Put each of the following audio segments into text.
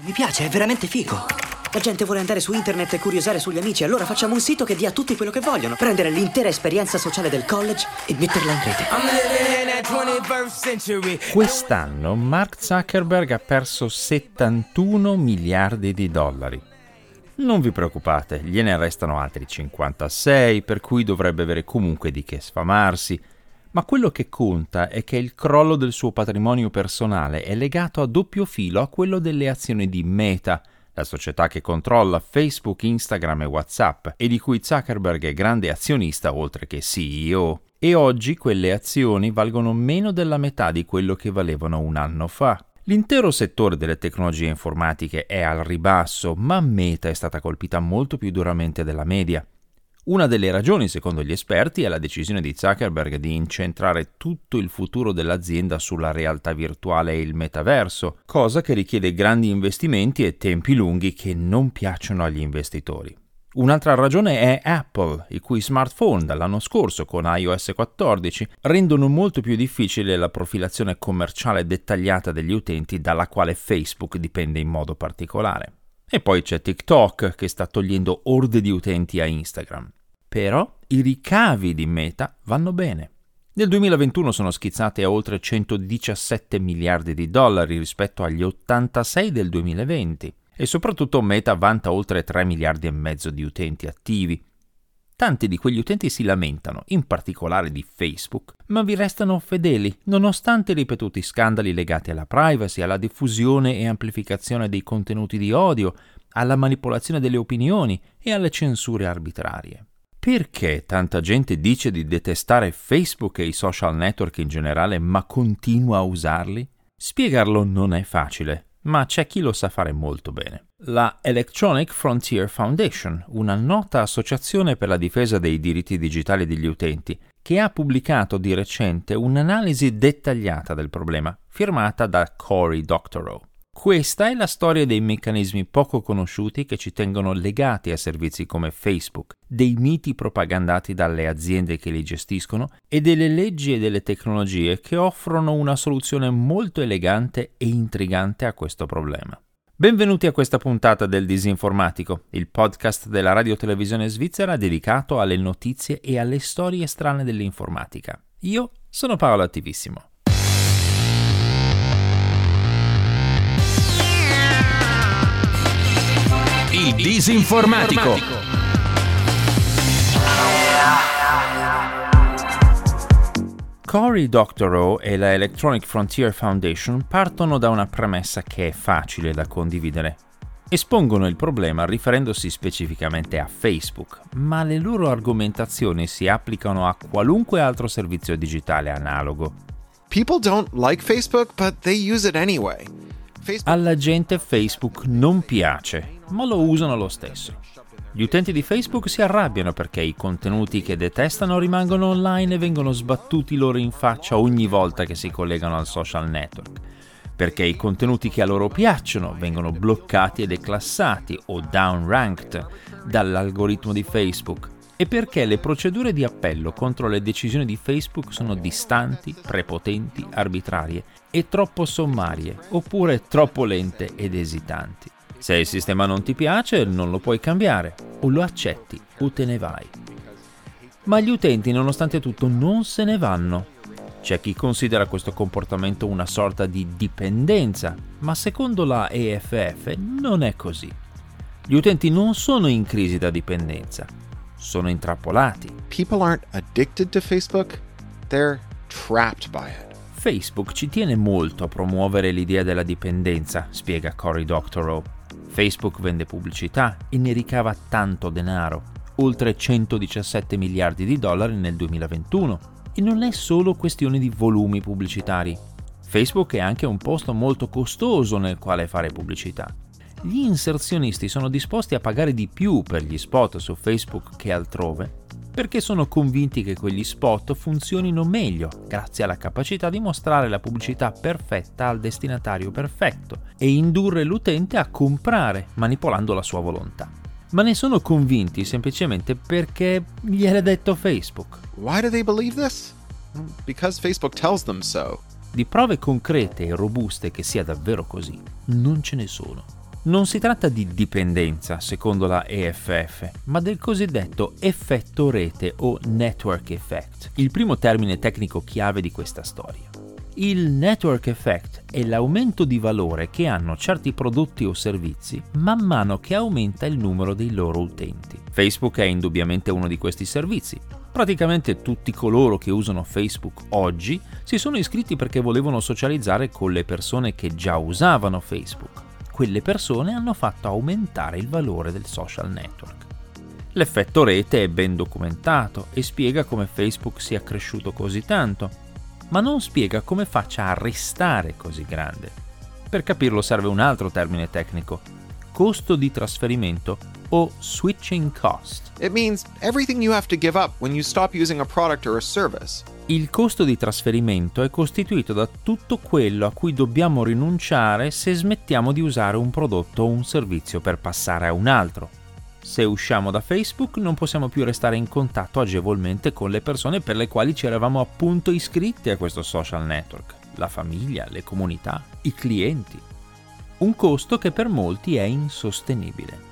Mi piace, è veramente figo. La gente vuole andare su internet e curiosare sugli amici, allora facciamo un sito che dia a tutti quello che vogliono. Prendere l'intera esperienza sociale del college e metterla in rete. Quest'anno Mark Zuckerberg ha perso 71 miliardi di dollari. Non vi preoccupate, gliene restano altri 56, per cui dovrebbe avere comunque di che sfamarsi ma quello che conta è che il crollo del suo patrimonio personale è legato a doppio filo a quello delle azioni di Meta, la società che controlla Facebook, Instagram e WhatsApp e di cui Zuckerberg è grande azionista oltre che CEO. E oggi quelle azioni valgono meno della metà di quello che valevano un anno fa. L'intero settore delle tecnologie informatiche è al ribasso, ma Meta è stata colpita molto più duramente della media. Una delle ragioni, secondo gli esperti, è la decisione di Zuckerberg di incentrare tutto il futuro dell'azienda sulla realtà virtuale e il metaverso, cosa che richiede grandi investimenti e tempi lunghi che non piacciono agli investitori. Un'altra ragione è Apple, i cui smartphone dall'anno scorso con iOS 14 rendono molto più difficile la profilazione commerciale dettagliata degli utenti dalla quale Facebook dipende in modo particolare. E poi c'è TikTok che sta togliendo orde di utenti a Instagram. Però i ricavi di Meta vanno bene. Nel 2021 sono schizzate a oltre 117 miliardi di dollari rispetto agli 86 del 2020 e soprattutto Meta vanta oltre 3 miliardi e mezzo di utenti attivi, Tanti di quegli utenti si lamentano, in particolare di Facebook, ma vi restano fedeli, nonostante i ripetuti scandali legati alla privacy, alla diffusione e amplificazione dei contenuti di odio, alla manipolazione delle opinioni e alle censure arbitrarie. Perché tanta gente dice di detestare Facebook e i social network in generale, ma continua a usarli? Spiegarlo non è facile, ma c'è chi lo sa fare molto bene. La Electronic Frontier Foundation, una nota associazione per la difesa dei diritti digitali degli utenti, che ha pubblicato di recente un'analisi dettagliata del problema, firmata da Cory Doctorow. Questa è la storia dei meccanismi poco conosciuti che ci tengono legati a servizi come Facebook, dei miti propagandati dalle aziende che li gestiscono e delle leggi e delle tecnologie che offrono una soluzione molto elegante e intrigante a questo problema. Benvenuti a questa puntata del Disinformatico, il podcast della radio televisione svizzera dedicato alle notizie e alle storie strane dell'informatica. Io sono Paolo Attivissimo. Il disinformatico. Cory Doctorow e la Electronic Frontier Foundation partono da una premessa che è facile da condividere. Espongono il problema riferendosi specificamente a Facebook, ma le loro argomentazioni si applicano a qualunque altro servizio digitale analogo. People don't like Facebook, but they use it anyway. Alla gente Facebook non piace, ma lo usano lo stesso. Gli utenti di Facebook si arrabbiano perché i contenuti che detestano rimangono online e vengono sbattuti loro in faccia ogni volta che si collegano al social network. Perché i contenuti che a loro piacciono vengono bloccati e declassati o downranked dall'algoritmo di Facebook e perché le procedure di appello contro le decisioni di Facebook sono distanti, prepotenti, arbitrarie e troppo sommarie, oppure troppo lente ed esitanti. Se il sistema non ti piace, non lo puoi cambiare, o lo accetti o te ne vai. Ma gli utenti, nonostante tutto, non se ne vanno. C'è chi considera questo comportamento una sorta di dipendenza, ma secondo la EFF non è così. Gli utenti non sono in crisi da dipendenza, sono intrappolati. People aren't addicted to Facebook, they're trapped by it. Facebook ci tiene molto a promuovere l'idea della dipendenza, spiega Cory Doctorow. Facebook vende pubblicità e ne ricava tanto denaro, oltre 117 miliardi di dollari nel 2021. E non è solo questione di volumi pubblicitari. Facebook è anche un posto molto costoso nel quale fare pubblicità. Gli inserzionisti sono disposti a pagare di più per gli spot su Facebook che altrove perché sono convinti che quegli spot funzionino meglio grazie alla capacità di mostrare la pubblicità perfetta al destinatario perfetto e indurre l'utente a comprare manipolando la sua volontà. Ma ne sono convinti semplicemente perché gliel'ha detto Facebook. Why do they believe this? Because Facebook tells them so. Di prove concrete e robuste che sia davvero così, non ce ne sono. Non si tratta di dipendenza, secondo la EFF, ma del cosiddetto effetto rete o network effect, il primo termine tecnico chiave di questa storia. Il network effect è l'aumento di valore che hanno certi prodotti o servizi man mano che aumenta il numero dei loro utenti. Facebook è indubbiamente uno di questi servizi. Praticamente tutti coloro che usano Facebook oggi si sono iscritti perché volevano socializzare con le persone che già usavano Facebook quelle persone hanno fatto aumentare il valore del social network. L'effetto rete è ben documentato e spiega come Facebook sia cresciuto così tanto, ma non spiega come faccia a restare così grande. Per capirlo serve un altro termine tecnico, costo di trasferimento o switching cost. It means everything you have to give up when you stop using a product or a service. Il costo di trasferimento è costituito da tutto quello a cui dobbiamo rinunciare se smettiamo di usare un prodotto o un servizio per passare a un altro. Se usciamo da Facebook non possiamo più restare in contatto agevolmente con le persone per le quali ci eravamo appunto iscritti a questo social network, la famiglia, le comunità, i clienti un costo che per molti è insostenibile.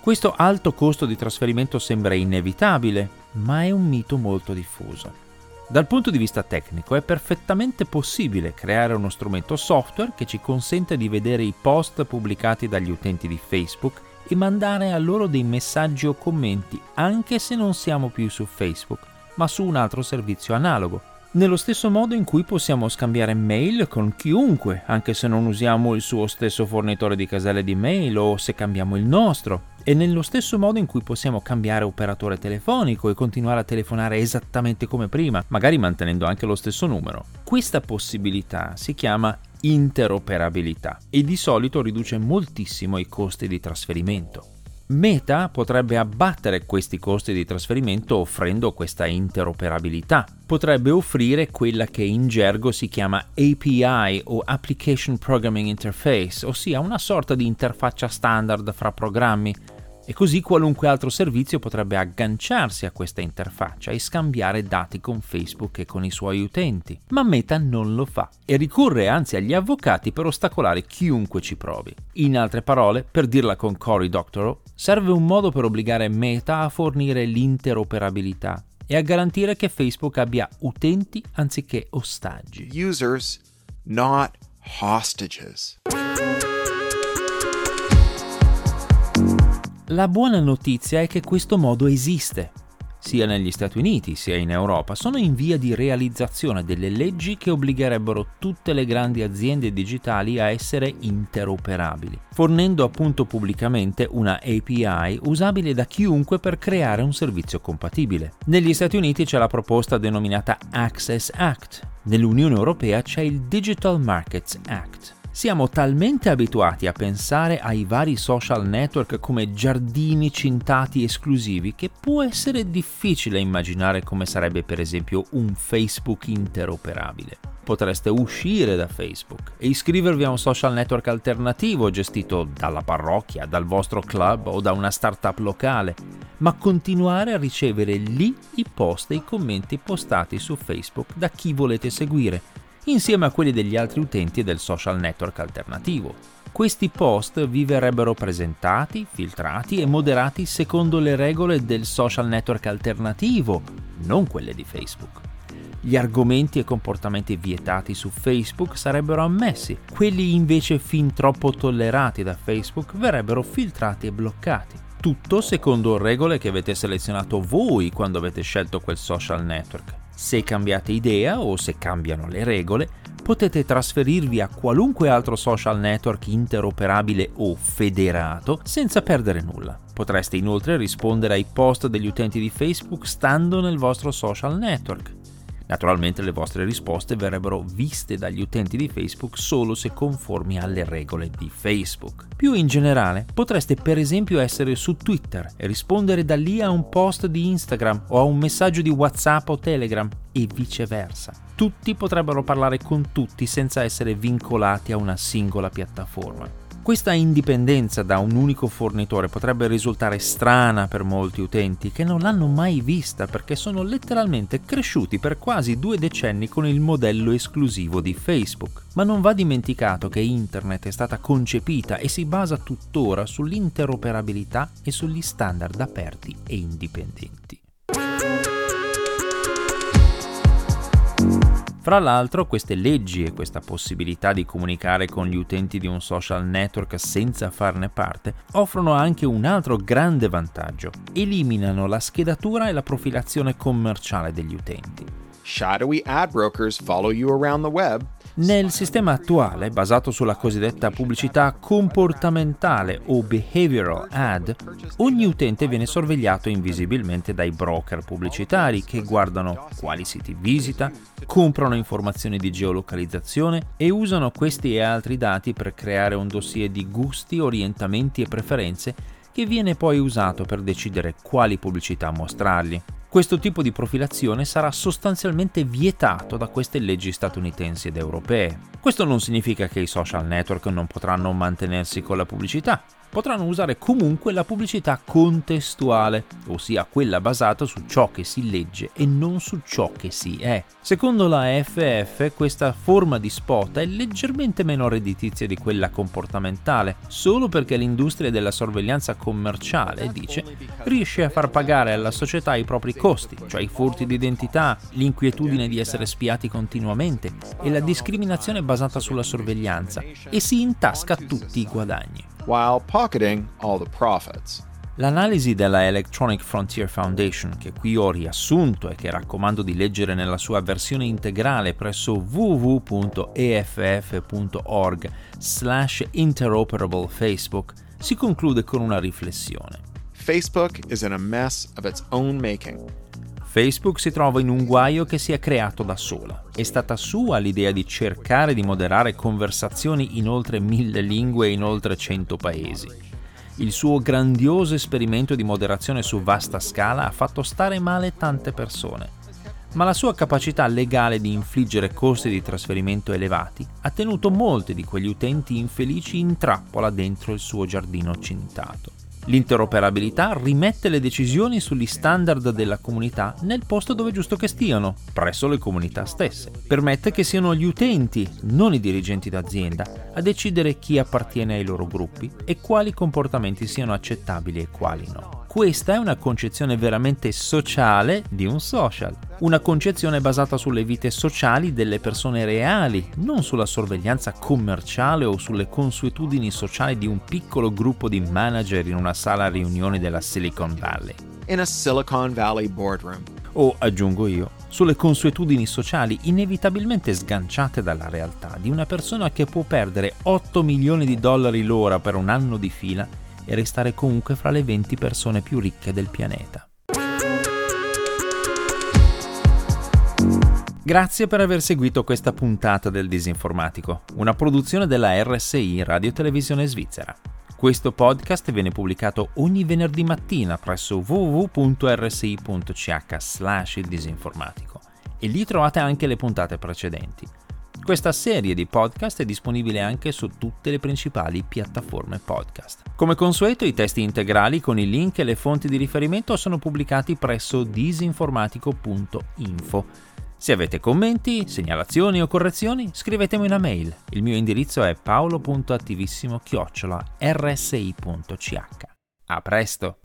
Questo alto costo di trasferimento sembra inevitabile, ma è un mito molto diffuso. Dal punto di vista tecnico è perfettamente possibile creare uno strumento software che ci consente di vedere i post pubblicati dagli utenti di Facebook e mandare a loro dei messaggi o commenti anche se non siamo più su Facebook, ma su un altro servizio analogo, nello stesso modo in cui possiamo scambiare mail con chiunque, anche se non usiamo il suo stesso fornitore di caselle di mail o se cambiamo il nostro, e nello stesso modo in cui possiamo cambiare operatore telefonico e continuare a telefonare esattamente come prima, magari mantenendo anche lo stesso numero. Questa possibilità si chiama interoperabilità e di solito riduce moltissimo i costi di trasferimento. Meta potrebbe abbattere questi costi di trasferimento offrendo questa interoperabilità. Potrebbe offrire quella che in gergo si chiama API o Application Programming Interface, ossia una sorta di interfaccia standard fra programmi e così qualunque altro servizio potrebbe agganciarsi a questa interfaccia e scambiare dati con Facebook e con i suoi utenti. Ma Meta non lo fa e ricorre anzi agli avvocati per ostacolare chiunque ci provi. In altre parole, per dirla con Cory Doctorow, serve un modo per obbligare Meta a fornire l'interoperabilità e a garantire che Facebook abbia utenti anziché ostaggi. Users, not hostages. La buona notizia è che questo modo esiste. Sia negli Stati Uniti sia in Europa sono in via di realizzazione delle leggi che obbligherebbero tutte le grandi aziende digitali a essere interoperabili, fornendo appunto pubblicamente una API usabile da chiunque per creare un servizio compatibile. Negli Stati Uniti c'è la proposta denominata Access Act, nell'Unione Europea c'è il Digital Markets Act. Siamo talmente abituati a pensare ai vari social network come giardini cintati esclusivi che può essere difficile immaginare come sarebbe per esempio un Facebook interoperabile. Potreste uscire da Facebook e iscrivervi a un social network alternativo gestito dalla parrocchia, dal vostro club o da una startup locale, ma continuare a ricevere lì i post e i commenti postati su Facebook da chi volete seguire insieme a quelli degli altri utenti del social network alternativo. Questi post vi verrebbero presentati, filtrati e moderati secondo le regole del social network alternativo, non quelle di Facebook. Gli argomenti e comportamenti vietati su Facebook sarebbero ammessi, quelli invece fin troppo tollerati da Facebook verrebbero filtrati e bloccati. Tutto secondo regole che avete selezionato voi quando avete scelto quel social network. Se cambiate idea o se cambiano le regole, potete trasferirvi a qualunque altro social network interoperabile o federato senza perdere nulla. Potreste inoltre rispondere ai post degli utenti di Facebook stando nel vostro social network. Naturalmente le vostre risposte verrebbero viste dagli utenti di Facebook solo se conformi alle regole di Facebook. Più in generale, potreste per esempio essere su Twitter e rispondere da lì a un post di Instagram o a un messaggio di WhatsApp o Telegram e viceversa. Tutti potrebbero parlare con tutti senza essere vincolati a una singola piattaforma. Questa indipendenza da un unico fornitore potrebbe risultare strana per molti utenti che non l'hanno mai vista perché sono letteralmente cresciuti per quasi due decenni con il modello esclusivo di Facebook. Ma non va dimenticato che Internet è stata concepita e si basa tuttora sull'interoperabilità e sugli standard aperti e indipendenti. Fra l'altro queste leggi e questa possibilità di comunicare con gli utenti di un social network senza farne parte offrono anche un altro grande vantaggio. Eliminano la schedatura e la profilazione commerciale degli utenti. Shadowy ad brokers follow you around the web nel sistema attuale, basato sulla cosiddetta pubblicità comportamentale o behavioral ad, ogni utente viene sorvegliato invisibilmente dai broker pubblicitari che guardano quali siti visita, comprano informazioni di geolocalizzazione e usano questi e altri dati per creare un dossier di gusti, orientamenti e preferenze che viene poi usato per decidere quali pubblicità mostrargli. Questo tipo di profilazione sarà sostanzialmente vietato da queste leggi statunitensi ed europee. Questo non significa che i social network non potranno mantenersi con la pubblicità, potranno usare comunque la pubblicità contestuale, ossia quella basata su ciò che si legge e non su ciò che si è. Secondo la FF, questa forma di spot è leggermente meno redditizia di quella comportamentale, solo perché l'industria della sorveglianza commerciale, dice, riesce a far pagare alla società i propri costi, cioè i furti di identità, l'inquietudine di essere spiati continuamente e la discriminazione basata sulla sorveglianza, e si intasca tutti i guadagni while pocketing all the profits. L'analisi della Electronic Frontier Foundation, che qui ho riassunto e che raccomando di leggere nella sua versione integrale presso www.eff.org slash interoperable Facebook, si conclude con una riflessione. Facebook is in a mess of its own making. Facebook si trova in un guaio che si è creato da sola. È stata sua l'idea di cercare di moderare conversazioni in oltre mille lingue e in oltre cento paesi. Il suo grandioso esperimento di moderazione su vasta scala ha fatto stare male tante persone, ma la sua capacità legale di infliggere costi di trasferimento elevati ha tenuto molti di quegli utenti infelici in trappola dentro il suo giardino cintato. L'interoperabilità rimette le decisioni sugli standard della comunità nel posto dove è giusto che stiano, presso le comunità stesse. Permette che siano gli utenti, non i dirigenti d'azienda, a decidere chi appartiene ai loro gruppi e quali comportamenti siano accettabili e quali no. Questa è una concezione veramente sociale di un social, una concezione basata sulle vite sociali delle persone reali, non sulla sorveglianza commerciale o sulle consuetudini sociali di un piccolo gruppo di manager in una sala riunioni della Silicon Valley. In a Silicon Valley boardroom. O, aggiungo io, sulle consuetudini sociali inevitabilmente sganciate dalla realtà di una persona che può perdere 8 milioni di dollari l'ora per un anno di fila e restare comunque fra le 20 persone più ricche del pianeta. Grazie per aver seguito questa puntata del Disinformatico, una produzione della RSI Radio Televisione Svizzera. Questo podcast viene pubblicato ogni venerdì mattina presso www.rsi.ch slash disinformatico e lì trovate anche le puntate precedenti. Questa serie di podcast è disponibile anche su tutte le principali piattaforme podcast. Come consueto, i testi integrali con i link e le fonti di riferimento sono pubblicati presso disinformatico.info. Se avete commenti, segnalazioni o correzioni, scrivetemi una mail. Il mio indirizzo è paolo.attivissimo-rsi.ch. A presto!